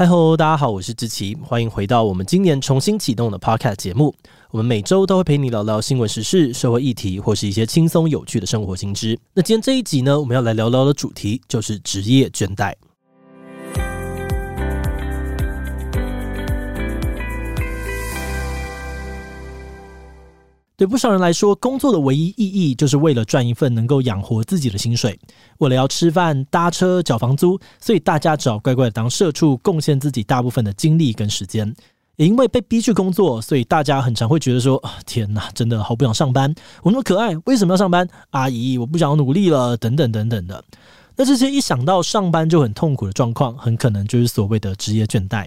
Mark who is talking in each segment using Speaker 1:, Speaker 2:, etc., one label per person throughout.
Speaker 1: 嗨吼，大家好，我是志奇，欢迎回到我们今年重新启动的 Podcast 节目。我们每周都会陪你聊聊新闻时事、社会议题，或是一些轻松有趣的生活新知。那今天这一集呢，我们要来聊聊的主题就是职业倦怠。对不少人来说，工作的唯一意义就是为了赚一份能够养活自己的薪水。为了要吃饭、搭车、缴房租，所以大家只好乖乖的当社畜，贡献自己大部分的精力跟时间。也因为被逼去工作，所以大家很常会觉得说：“天哪，真的好不想上班！我那么可爱，为什么要上班？阿姨，我不想要努力了。”等等等等的。那这些一想到上班就很痛苦的状况，很可能就是所谓的职业倦怠。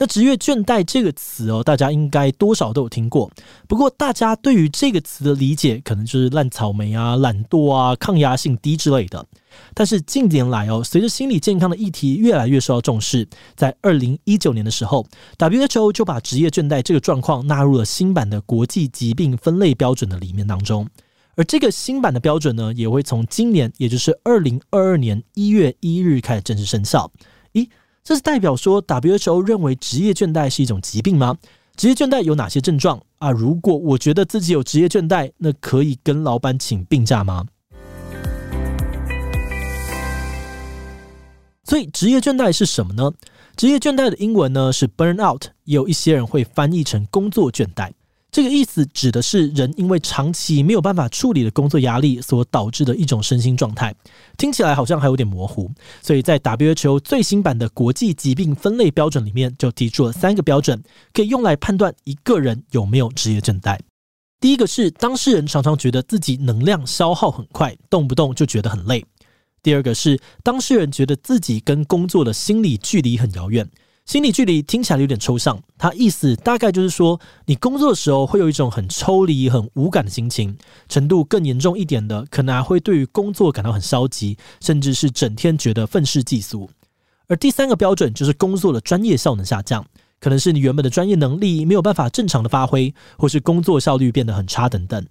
Speaker 1: 那职业倦怠这个词哦，大家应该多少都有听过。不过，大家对于这个词的理解，可能就是烂草莓啊、懒惰啊、抗压性低之类的。但是近年来哦，随着心理健康的议题越来越受到重视，在二零一九年的时候，WHO 就把职业倦怠这个状况纳入了新版的国际疾病分类标准的里面当中。而这个新版的标准呢，也会从今年，也就是二零二二年一月一日开始正式生效。这是代表说，WHO 认为职业倦怠是一种疾病吗？职业倦怠有哪些症状啊？如果我觉得自己有职业倦怠，那可以跟老板请病假吗？所以，职业倦怠是什么呢？职业倦怠的英文呢是 burnout，也有一些人会翻译成工作倦怠。这个意思指的是人因为长期没有办法处理的工作压力所导致的一种身心状态，听起来好像还有点模糊。所以在 WHO 最新版的国际疾病分类标准里面，就提出了三个标准，可以用来判断一个人有没有职业倦怠。第一个是当事人常常觉得自己能量消耗很快，动不动就觉得很累；第二个是当事人觉得自己跟工作的心理距离很遥远。心理距离听起来有点抽象，它意思大概就是说，你工作的时候会有一种很抽离、很无感的心情，程度更严重一点的，可能还会对于工作感到很消极，甚至是整天觉得愤世嫉俗。而第三个标准就是工作的专业效能下降，可能是你原本的专业能力没有办法正常的发挥，或是工作效率变得很差等等。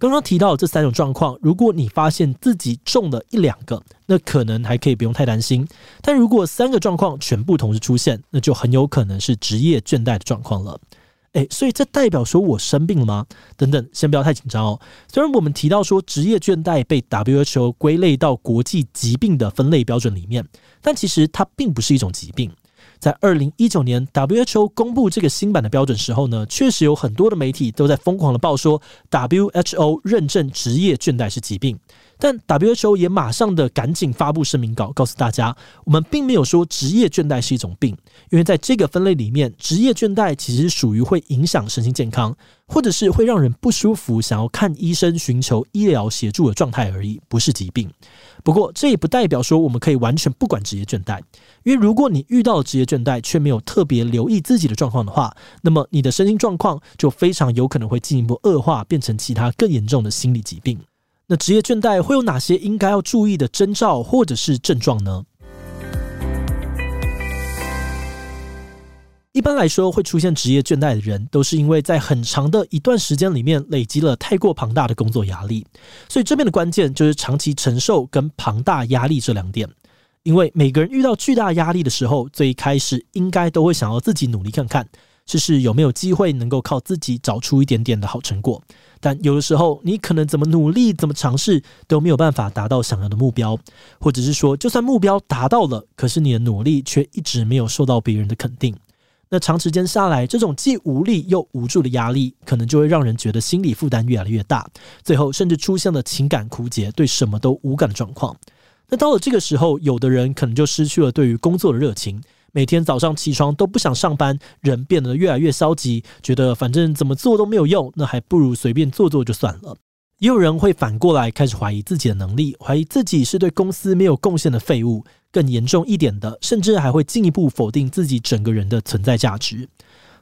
Speaker 1: 刚刚提到这三种状况，如果你发现自己中了一两个，那可能还可以不用太担心。但如果三个状况全部同时出现，那就很有可能是职业倦怠的状况了。诶，所以这代表说我生病了吗？等等，先不要太紧张哦。虽然我们提到说职业倦怠被 WHO 归类到国际疾病的分类标准里面，但其实它并不是一种疾病。在二零一九年 WHO 公布这个新版的标准时候呢，确实有很多的媒体都在疯狂的报说 WHO 认证职业倦怠是疾病。但 WHO 也马上的赶紧发布声明稿，告诉大家，我们并没有说职业倦怠是一种病，因为在这个分类里面，职业倦怠其实属于会影响身心健康，或者是会让人不舒服，想要看医生寻求医疗协助的状态而已，不是疾病。不过，这也不代表说我们可以完全不管职业倦怠，因为如果你遇到了职业倦怠却没有特别留意自己的状况的话，那么你的身心状况就非常有可能会进一步恶化，变成其他更严重的心理疾病。那职业倦怠会有哪些应该要注意的征兆或者是症状呢？一般来说，会出现职业倦怠的人，都是因为在很长的一段时间里面累积了太过庞大的工作压力。所以这边的关键就是长期承受跟庞大压力这两点。因为每个人遇到巨大压力的时候，最开始应该都会想要自己努力看看。试试有没有机会能够靠自己找出一点点的好成果，但有的时候你可能怎么努力、怎么尝试都没有办法达到想要的目标，或者是说，就算目标达到了，可是你的努力却一直没有受到别人的肯定。那长时间下来，这种既无力又无助的压力，可能就会让人觉得心理负担越来越大，最后甚至出现了情感枯竭、对什么都无感的状况。那到了这个时候，有的人可能就失去了对于工作的热情。每天早上起床都不想上班，人变得越来越消极，觉得反正怎么做都没有用，那还不如随便做做就算了。也有人会反过来开始怀疑自己的能力，怀疑自己是对公司没有贡献的废物。更严重一点的，甚至还会进一步否定自己整个人的存在价值。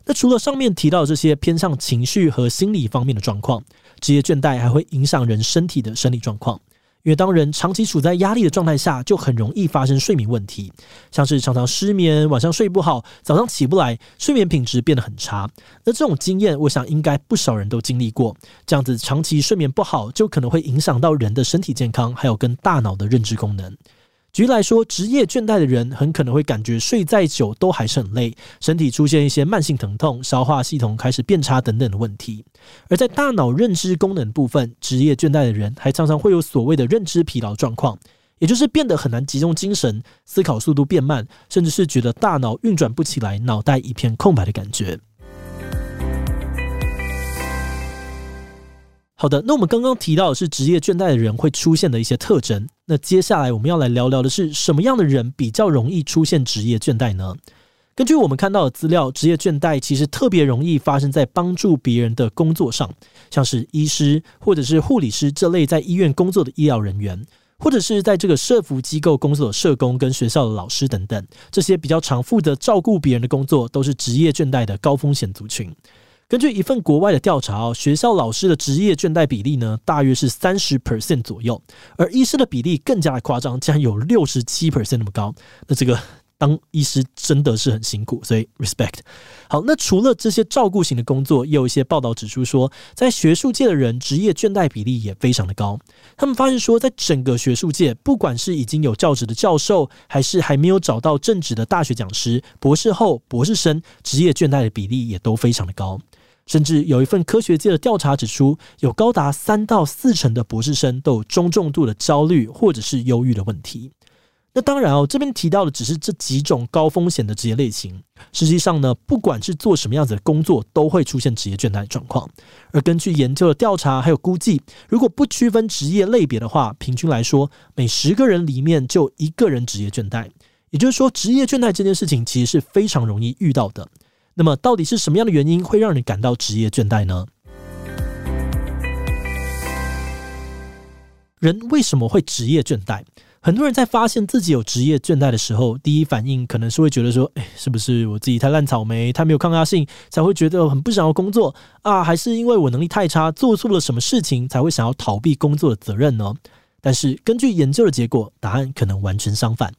Speaker 1: 那除了上面提到这些偏向情绪和心理方面的状况，职业倦怠还会影响人身体的生理状况。因为当人长期处在压力的状态下，就很容易发生睡眠问题，像是常常失眠、晚上睡不好、早上起不来，睡眠品质变得很差。那这种经验，我想应该不少人都经历过。这样子长期睡眠不好，就可能会影响到人的身体健康，还有跟大脑的认知功能。举例来说，职业倦怠的人很可能会感觉睡再久都还是很累，身体出现一些慢性疼痛，消化系统开始变差等等的问题。而在大脑认知功能部分，职业倦怠的人还常常会有所谓的认知疲劳状况，也就是变得很难集中精神，思考速度变慢，甚至是觉得大脑运转不起来，脑袋一片空白的感觉。好的，那我们刚刚提到的是职业倦怠的人会出现的一些特征。那接下来我们要来聊聊的是什么样的人比较容易出现职业倦怠呢？根据我们看到的资料，职业倦怠其实特别容易发生在帮助别人的工作上，像是医师或者是护理师这类在医院工作的医疗人员，或者是在这个社福机构工作的社工跟学校的老师等等，这些比较常负责照顾别人的工作，都是职业倦怠的高风险族群。根据一份国外的调查哦，学校老师的职业倦怠比例呢，大约是三十 percent 左右，而医师的比例更加的夸张，竟然有六十七 percent 那么高。那这个当医师真的是很辛苦，所以 respect。好，那除了这些照顾型的工作，也有一些报道指出说，在学术界的人职业倦怠比例也非常的高。他们发现说，在整个学术界，不管是已经有教职的教授，还是还没有找到正职的大学讲师、博士后、博士生，职业倦怠的比例也都非常的高。甚至有一份科学界的调查指出，有高达三到四成的博士生都有中重度的焦虑或者是忧郁的问题。那当然哦，这边提到的只是这几种高风险的职业类型。实际上呢，不管是做什么样子的工作，都会出现职业倦怠状况。而根据研究的调查还有估计，如果不区分职业类别的话，平均来说，每十个人里面就一个人职业倦怠。也就是说，职业倦怠这件事情其实是非常容易遇到的。那么，到底是什么样的原因会让你感到职业倦怠呢？人为什么会职业倦怠？很多人在发现自己有职业倦怠的时候，第一反应可能是会觉得说：“哎，是不是我自己太烂草莓，太没有抗压性，才会觉得很不想要工作啊？还是因为我能力太差，做错了什么事情才会想要逃避工作的责任呢？”但是根据研究的结果，答案可能完全相反。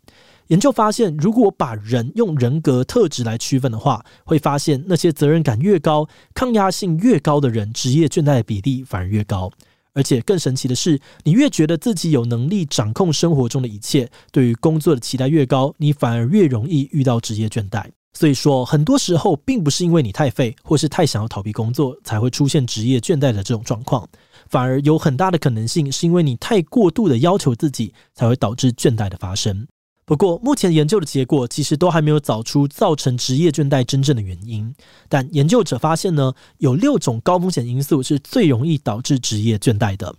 Speaker 1: 研究发现，如果把人用人格特质来区分的话，会发现那些责任感越高、抗压性越高的人，职业倦怠的比例反而越高。而且更神奇的是，你越觉得自己有能力掌控生活中的一切，对于工作的期待越高，你反而越容易遇到职业倦怠。所以说，很多时候并不是因为你太废，或是太想要逃避工作，才会出现职业倦怠的这种状况，反而有很大的可能性是因为你太过度的要求自己，才会导致倦怠的发生。不过，目前研究的结果其实都还没有找出造成职业倦怠真正的原因。但研究者发现呢，有六种高风险因素是最容易导致职业倦怠的。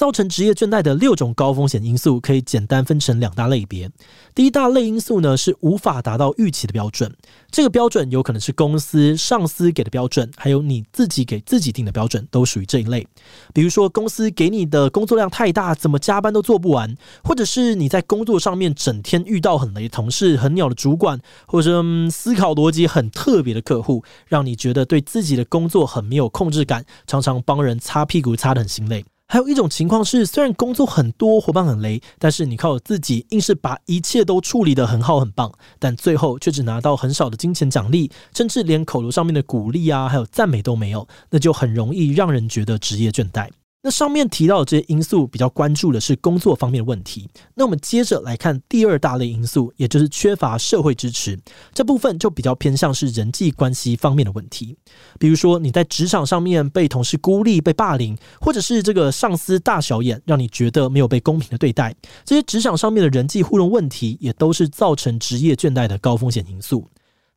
Speaker 1: 造成职业倦怠的六种高风险因素可以简单分成两大类别。第一大类因素呢，是无法达到预期的标准，这个标准有可能是公司上司给的标准，还有你自己给自己定的标准，都属于这一类。比如说公司给你的工作量太大，怎么加班都做不完，或者是你在工作上面整天遇到很雷同事、很鸟的主管，或者思考逻辑很特别的客户，让你觉得对自己的工作很没有控制感，常常帮人擦屁股擦得很心累。还有一种情况是，虽然工作很多，伙伴很累，但是你靠自己硬是把一切都处理得很好很棒，但最后却只拿到很少的金钱奖励，甚至连口头上面的鼓励啊，还有赞美都没有，那就很容易让人觉得职业倦怠。那上面提到的这些因素，比较关注的是工作方面的问题。那我们接着来看第二大类因素，也就是缺乏社会支持。这部分就比较偏向是人际关系方面的问题。比如说你在职场上面被同事孤立、被霸凌，或者是这个上司大小眼，让你觉得没有被公平的对待。这些职场上面的人际互动问题，也都是造成职业倦怠的高风险因素。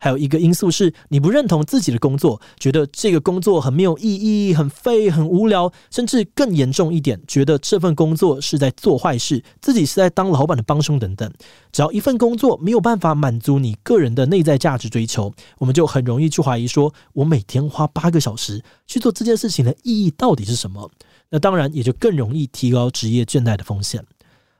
Speaker 1: 还有一个因素是，你不认同自己的工作，觉得这个工作很没有意义、很废、很无聊，甚至更严重一点，觉得这份工作是在做坏事，自己是在当老板的帮凶等等。只要一份工作没有办法满足你个人的内在价值追求，我们就很容易去怀疑说，我每天花八个小时去做这件事情的意义到底是什么？那当然也就更容易提高职业倦怠的风险。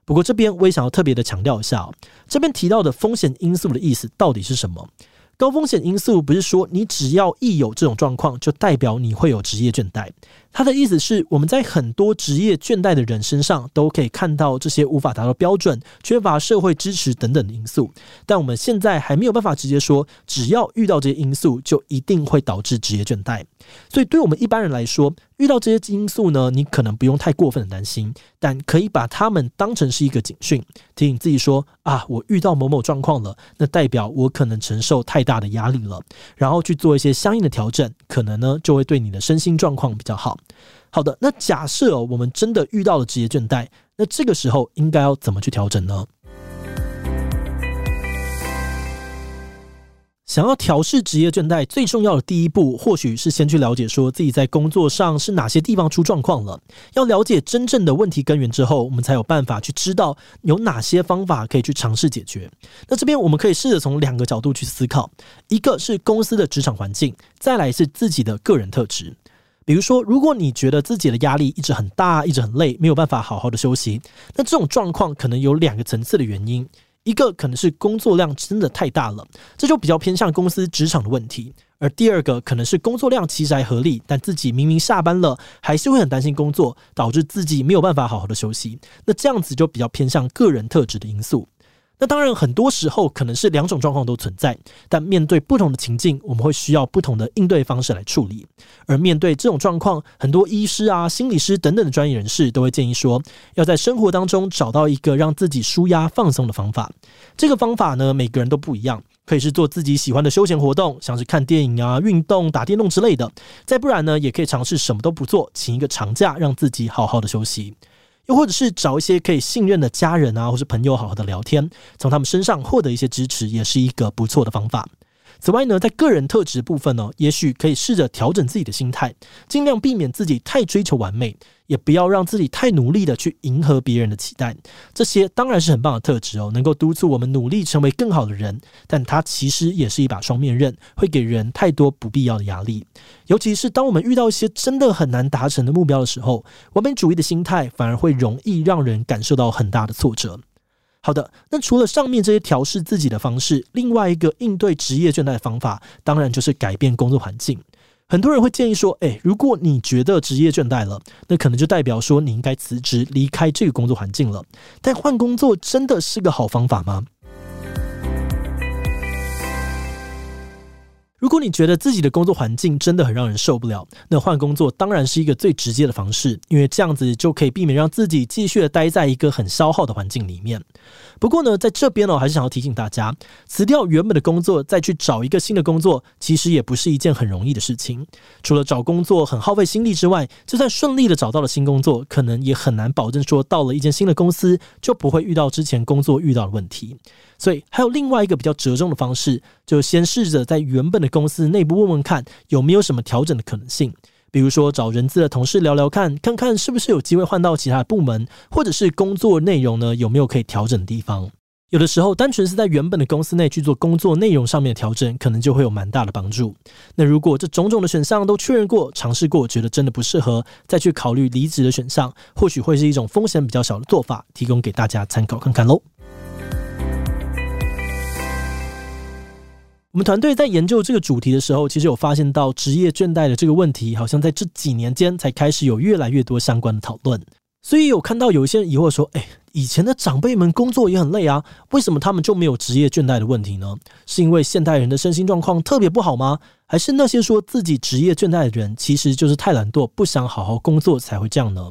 Speaker 1: 不过这边我也想要特别的强调一下，这边提到的风险因素的意思到底是什么？高风险因素不是说你只要一有这种状况，就代表你会有职业倦怠。他的意思是，我们在很多职业倦怠的人身上都可以看到这些无法达到标准、缺乏社会支持等等的因素，但我们现在还没有办法直接说，只要遇到这些因素，就一定会导致职业倦怠。所以，对我们一般人来说，遇到这些因素呢，你可能不用太过分的担心，但可以把他们当成是一个警讯，提醒自己说：啊，我遇到某某状况了，那代表我可能承受太大的压力了，然后去做一些相应的调整，可能呢就会对你的身心状况比较好。好的，那假设，我们真的遇到了职业倦怠，那这个时候应该要怎么去调整呢？想要调试职业倦怠，最重要的第一步，或许是先去了解说自己在工作上是哪些地方出状况了。要了解真正的问题根源之后，我们才有办法去知道有哪些方法可以去尝试解决。那这边我们可以试着从两个角度去思考：一个是公司的职场环境，再来是自己的个人特质。比如说，如果你觉得自己的压力一直很大，一直很累，没有办法好好的休息，那这种状况可能有两个层次的原因。一个可能是工作量真的太大了，这就比较偏向公司职场的问题；而第二个可能是工作量其实还合理，但自己明明下班了，还是会很担心工作，导致自己没有办法好好的休息。那这样子就比较偏向个人特质的因素。那当然，很多时候可能是两种状况都存在，但面对不同的情境，我们会需要不同的应对方式来处理。而面对这种状况，很多医师啊、心理师等等的专业人士都会建议说，要在生活当中找到一个让自己舒压放松的方法。这个方法呢，每个人都不一样，可以是做自己喜欢的休闲活动，像是看电影啊、运动、打电动之类的；再不然呢，也可以尝试什么都不做，请一个长假，让自己好好的休息。又或者是找一些可以信任的家人啊，或是朋友，好好的聊天，从他们身上获得一些支持，也是一个不错的方法。此外呢，在个人特质部分呢，也许可以试着调整自己的心态，尽量避免自己太追求完美，也不要让自己太努力的去迎合别人的期待。这些当然是很棒的特质哦，能够督促我们努力成为更好的人。但它其实也是一把双面刃，会给人太多不必要的压力。尤其是当我们遇到一些真的很难达成的目标的时候，完美主义的心态反而会容易让人感受到很大的挫折。好的，那除了上面这些调试自己的方式，另外一个应对职业倦怠的方法，当然就是改变工作环境。很多人会建议说，诶，如果你觉得职业倦怠了，那可能就代表说你应该辞职离开这个工作环境了。但换工作真的是个好方法吗？如果你觉得自己的工作环境真的很让人受不了，那换工作当然是一个最直接的方式，因为这样子就可以避免让自己继续的待在一个很消耗的环境里面。不过呢，在这边呢，我还是想要提醒大家，辞掉原本的工作，再去找一个新的工作，其实也不是一件很容易的事情。除了找工作很耗费心力之外，就算顺利的找到了新工作，可能也很难保证说到了一间新的公司就不会遇到之前工作遇到的问题。所以还有另外一个比较折中的方式，就先试着在原本的公司内部问问看有没有什么调整的可能性，比如说找人资的同事聊聊看，看看是不是有机会换到其他部门，或者是工作内容呢，有没有可以调整的地方。有的时候单纯是在原本的公司内去做工作内容上面的调整，可能就会有蛮大的帮助。那如果这种种的选项都确认过、尝试过，觉得真的不适合，再去考虑离职的选项，或许会是一种风险比较小的做法，提供给大家参考看看喽。我们团队在研究这个主题的时候，其实有发现到职业倦怠的这个问题，好像在这几年间才开始有越来越多相关的讨论。所以有看到有一些人疑惑说：“哎，以前的长辈们工作也很累啊，为什么他们就没有职业倦怠的问题呢？是因为现代人的身心状况特别不好吗？还是那些说自己职业倦怠的人，其实就是太懒惰，不想好好工作才会这样呢？”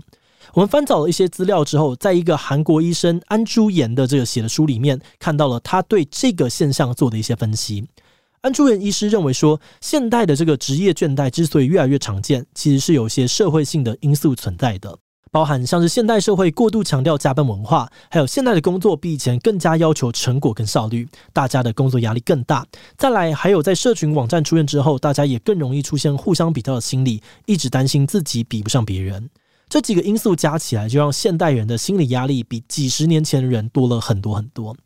Speaker 1: 我们翻找了一些资料之后，在一个韩国医生安朱妍的这个写的书里面，看到了他对这个现象做的一些分析。安朱妍医师认为说，现代的这个职业倦怠之所以越来越常见，其实是有些社会性的因素存在的，包含像是现代社会过度强调加班文化，还有现代的工作比以前更加要求成果跟效率，大家的工作压力更大。再来，还有在社群网站出现之后，大家也更容易出现互相比较的心理，一直担心自己比不上别人。这几个因素加起来，就让现代人的心理压力比几十年前的人多了很多很多。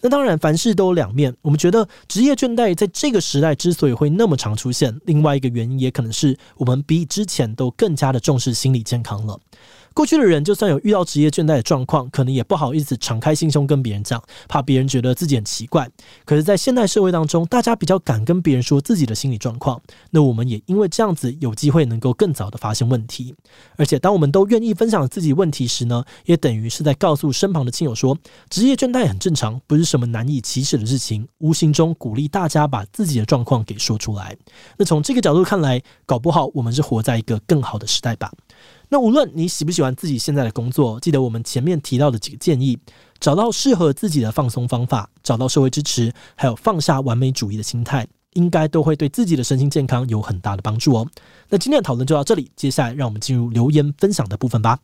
Speaker 1: 那当然，凡事都有两面。我们觉得职业倦怠在这个时代之所以会那么常出现，另外一个原因也可能是我们比之前都更加的重视心理健康了。过去的人就算有遇到职业倦怠的状况，可能也不好意思敞开心胸跟别人讲，怕别人觉得自己很奇怪。可是，在现代社会当中，大家比较敢跟别人说自己的心理状况，那我们也因为这样子有机会能够更早的发现问题。而且，当我们都愿意分享自己问题时呢，也等于是在告诉身旁的亲友说，职业倦怠很正常，不是什么难以启齿的事情。无形中鼓励大家把自己的状况给说出来。那从这个角度看来，搞不好我们是活在一个更好的时代吧。那无论你喜不喜欢自己现在的工作，记得我们前面提到的几个建议：找到适合自己的放松方法，找到社会支持，还有放下完美主义的心态，应该都会对自己的身心健康有很大的帮助哦。那今天的讨论就到这里，接下来让我们进入留言分享的部分吧。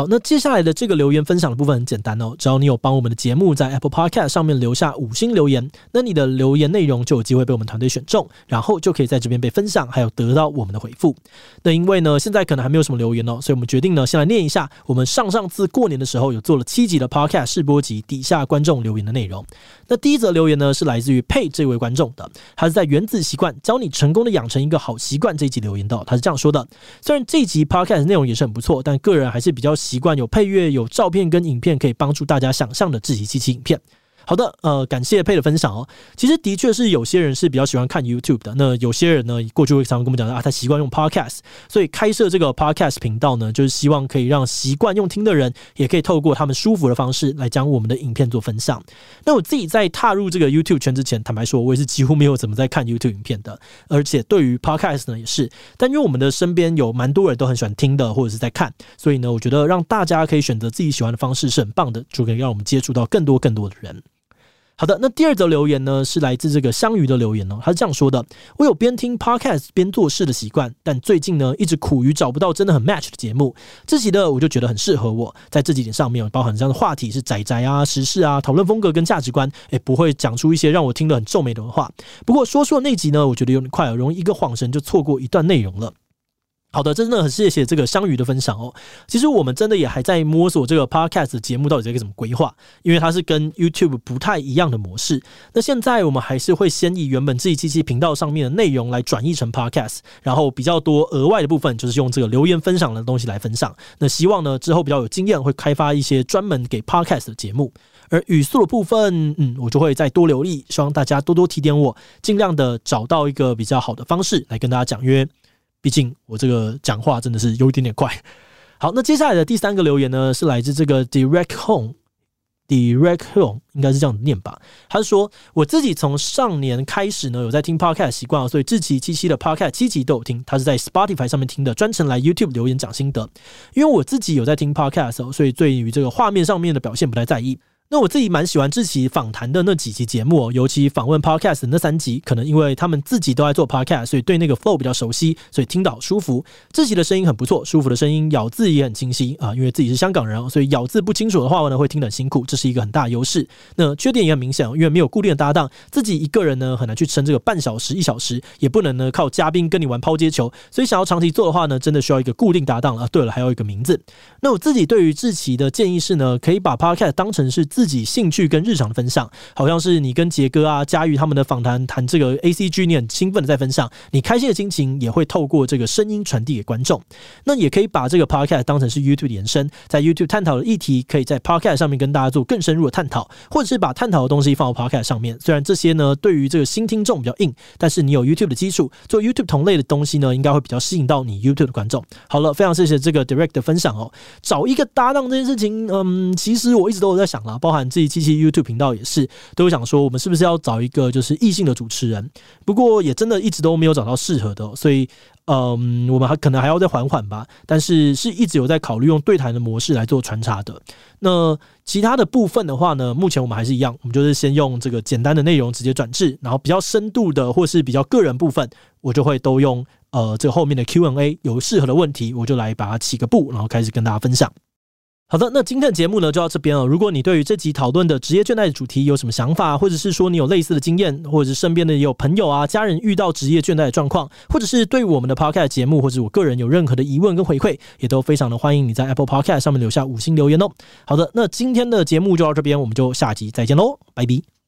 Speaker 1: 好，那接下来的这个留言分享的部分很简单哦，只要你有帮我们的节目在 Apple Podcast 上面留下五星留言，那你的留言内容就有机会被我们团队选中，然后就可以在这边被分享，还有得到我们的回复。那因为呢，现在可能还没有什么留言哦，所以我们决定呢，先来念一下我们上上次过年的时候有做了七集的 Podcast 试播集底下观众留言的内容。那第一则留言呢，是来自于佩这位观众的，他是在原子习惯教你成功的养成一个好习惯这一集留言的，他是这样说的：虽然这一集 Podcast 内容也是很不错，但个人还是比较喜。习惯有配乐、有照片跟影片，可以帮助大家想象的自己机器影片。好的，呃，感谢佩的分享哦。其实的确是有些人是比较喜欢看 YouTube 的，那有些人呢，过去会常跟我们讲啊，他习惯用 Podcast，所以开设这个 Podcast 频道呢，就是希望可以让习惯用听的人，也可以透过他们舒服的方式来将我们的影片做分享。那我自己在踏入这个 YouTube 圈之前，坦白说，我也是几乎没有怎么在看 YouTube 影片的，而且对于 Podcast 呢也是。但因为我们的身边有蛮多人都很喜欢听的，或者是在看，所以呢，我觉得让大家可以选择自己喜欢的方式是很棒的，就可以让我们接触到更多更多的人。好的，那第二则留言呢，是来自这个香鱼的留言哦。他是这样说的：我有边听 podcast 边做事的习惯，但最近呢，一直苦于找不到真的很 match 的节目。这集的我就觉得很适合我，在这几点上面，包含这样的话题是宅宅啊、时事啊、讨论风格跟价值观，也，不会讲出一些让我听得很皱眉的话。不过说说那集呢，我觉得有点快，容易一个晃神就错过一段内容了。好的，真的很谢谢这个香鱼的分享哦。其实我们真的也还在摸索这个 podcast 节目到底在怎么规划，因为它是跟 YouTube 不太一样的模式。那现在我们还是会先以原本自己机器频道上面的内容来转译成 podcast，然后比较多额外的部分就是用这个留言分享的东西来分享。那希望呢之后比较有经验，会开发一些专门给 podcast 的节目。而语速的部分，嗯，我就会再多留意，希望大家多多提点我，尽量的找到一个比较好的方式来跟大家讲约。毕竟我这个讲话真的是有一点点快。好，那接下来的第三个留言呢，是来自这个 Direct Home，Direct Home 应该是这样念吧？他说，我自己从上年开始呢，有在听 Podcast 习惯，所以志祺七七的 Podcast 七集都有听。他是在 Spotify 上面听的，专程来 YouTube 留言讲心得。因为我自己有在听 Podcast，所以对于这个画面上面的表现不太在意。那我自己蛮喜欢志奇访谈的那几期节目哦，尤其访问 Podcast 那三集，可能因为他们自己都在做 Podcast，所以对那个 flow 比较熟悉，所以听到舒服。志奇的声音很不错，舒服的声音，咬字也很清晰啊。因为自己是香港人，所以咬字不清楚的话呢，会听得很辛苦，这是一个很大优势。那缺点也很明显，因为没有固定的搭档，自己一个人呢很难去撑这个半小时一小时，也不能呢靠嘉宾跟你玩抛接球，所以想要长期做的话呢，真的需要一个固定搭档啊。对了，还有一个名字。那我自己对于志奇的建议是呢，可以把 Podcast 当成是自自己兴趣跟日常的分享，好像是你跟杰哥啊、佳玉他们的访谈，谈这个 ACG，你很兴奋的在分享，你开心的心情也会透过这个声音传递给观众。那也可以把这个 Podcast 当成是 YouTube 的延伸，在 YouTube 探讨的议题，可以在 Podcast 上面跟大家做更深入的探讨，或者是把探讨的东西放到 Podcast 上面。虽然这些呢，对于这个新听众比较硬，但是你有 YouTube 的基础，做 YouTube 同类的东西呢，应该会比较吸引到你 YouTube 的观众。好了，非常谢谢这个 Direct 的分享哦。找一个搭档这件事情，嗯，其实我一直都有在想啦，包包含自己七七 YouTube 频道也是，都想说我们是不是要找一个就是异性的主持人？不过也真的一直都没有找到适合的，所以嗯，我们还可能还要再缓缓吧。但是是一直有在考虑用对谈的模式来做穿插的。那其他的部分的话呢，目前我们还是一样，我们就是先用这个简单的内容直接转制，然后比较深度的或是比较个人部分，我就会都用呃这后面的 Q&A，有适合的问题我就来把它起个步，然后开始跟大家分享。好的，那今天的节目呢就到这边了。如果你对于这集讨论的职业倦怠的主题有什么想法，或者是说你有类似的经验，或者是身边的也有朋友啊、家人遇到职业倦怠的状况，或者是对我们的 Podcast 节目或者我个人有任何的疑问跟回馈，也都非常的欢迎你在 Apple Podcast 上面留下五星留言哦。好的，那今天的节目就到这边，我们就下集再见喽，拜拜。